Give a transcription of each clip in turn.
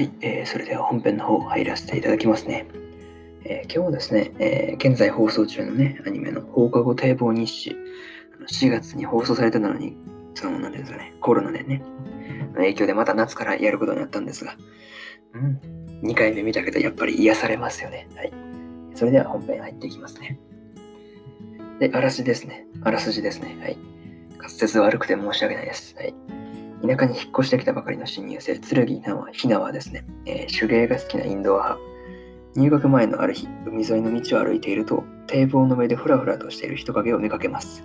はい、えーそれでは本編の方入らせていただきますね。えー今日はですね、えー現在放送中のね、アニメの放課後堤防日誌、4月に放送されたのに、その、なんていうんですかね、コロナでね、の影響でまた夏からやることになったんですが、うん、2回目見たけど、やっぱり癒されますよね。はい。それでは本編入っていきますね。で、あらすじですね。あらすじですね。はい。滑舌悪くて申し訳ないです。はい。田舎に引っ越してきたばかりの新入生、剣ひなはひなはですね、えー手芸が好きなインドア派。入学前のある日、海沿いの道を歩いていると、堤防の上でふらふらとしている人影を見かけます。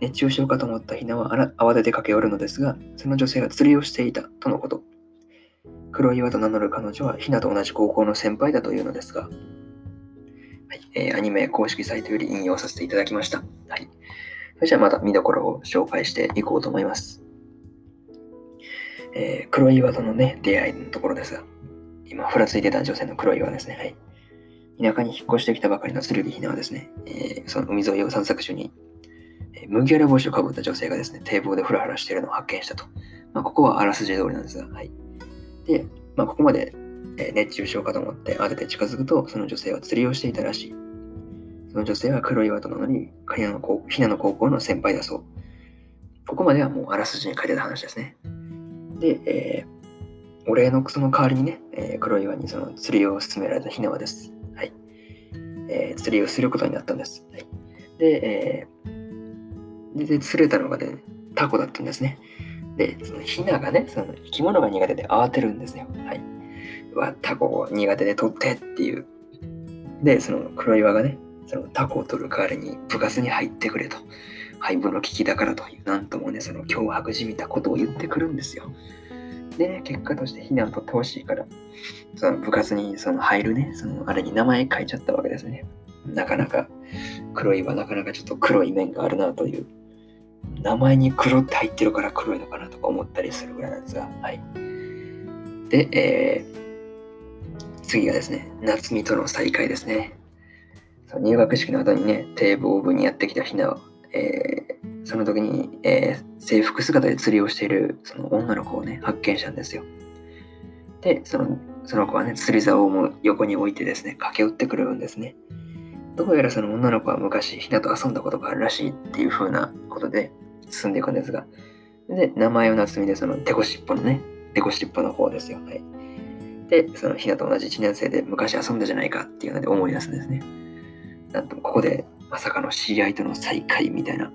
熱中症かと思ったひなはあら慌てて駆け寄るのですが、その女性が釣りをしていたとのこと。黒岩と名乗る彼女はひなと同じ高校の先輩だというのですが、はいえーアニメ公式サイトより引用させていただきました。はい、それじゃあまた見どころを紹介していこうと思います。えー黒岩とのね、出会いのところですが、今、ふらついてた女性の黒岩ですね。はい。田舎に引っ越してきたばかりの剣ひなはですね、えーその海沿いを散策中に、えー麦わら帽子をかぶった女性がですね、堤防でふらふらしているのを発見したと。まあ、ここはあらすじ通りなんですが、はい。で、まあ、ここまで、え熱中症かと思って慌てて近づくと、その女性は釣りをしていたらしい。その女性は黒岩と名乗り、ひなの高ひなの高校の先輩だそう。ここまではもうあらすじに書いてた話ですね。で、えーお礼のその代わりにね、えー黒岩にその釣りを勧められたひなわです。はい。えー釣りをすることになったんです。はい、で、えーで、釣れたのがね、タコだったんですね。で、そのひながね、その生き物が苦手で慌てるんですよ。はい。うわ、タコを苦手で取ってっていう。で、その黒岩がね、そのタコを取る代わりに部活に入ってくれと。廃部の危機だからという、なんともね、その脅迫じみたことを言ってくるんですよ。でね、結果として避難を取ってほしいから、その部活にその入るね、そのあれに名前書いちゃったわけですね。なかなか、黒いはなかなかちょっと黒い面があるなという、名前に黒って入ってるから黒いのかなとか思ったりするぐらいなんですが、はい。で、えー、次がですね、夏美との再会ですね。その入学式の後にね、堤防部にやってきたひなは、えーその時に、えー制服姿で釣りをしているその女の子をね、発見したんですよ。で、そのその子はね、釣り竿をも横に置いてですね、駆け寄ってくるんですね。どうやらその女の子は昔、ひなと遊んだことがあるらしいっていう風なことで進んでいくんですが、で、名前を夏美で、そのデコしっぽのね、デコしっぽの方ですよ。はい。で、そのひなと同じ1年生で昔遊んだじゃないかっていうので思い出すんですね。なんと、ここでまさかの知り合いとの再会みたいな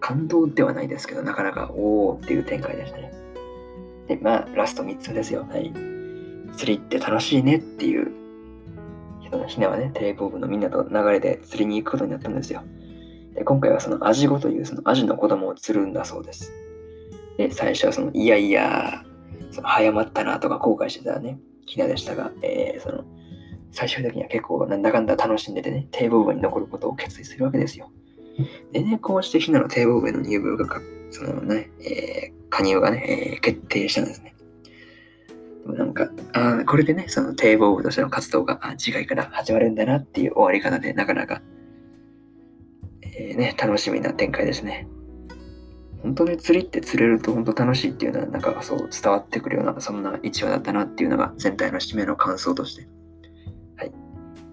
感動ではないですけど、なかなかおーっていう展開でしたね。で、まあ、ラスト3つですよ。はい。釣りって楽しいねっていう、ひなはね、堤防部のみんなと流れで釣りに行くことになったんですよ。で、今回はそのアジゴというそのアジの子供を釣るんだそうです。で、最初はその、いやいや、その早まったなとか後悔してたね、ひなでしたが、えーその、最終的には結構なんだかんだ楽しんでてね、堤防部に残ることを決意するわけですよ。でね、こうしてひなの堤防部への入部が、そのね、えー加入がね、えー決定したんですね。でもなんか、あーこれでね、その堤防部としての活動があ次回から始まるんだなっていう終わり方で、なかなか、えーね、楽しみな展開ですね。本当に釣りって釣れると本当楽しいっていうのは、なんかそう伝わってくるような、そんな一話だったなっていうのが全体の締めの感想として、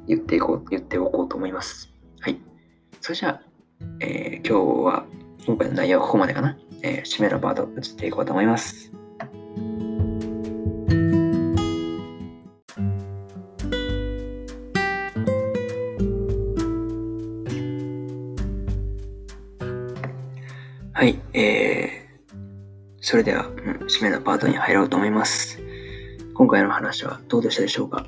言っていこう、言っておこうと思います。はい。それじゃあ、えー今日は今回の内容はここまでかな。えー締めのパート移っていこうと思います。はい、えー、それでは、うん、締めのパートに入ろうと思います。今回の話はどうでしたでしょうか？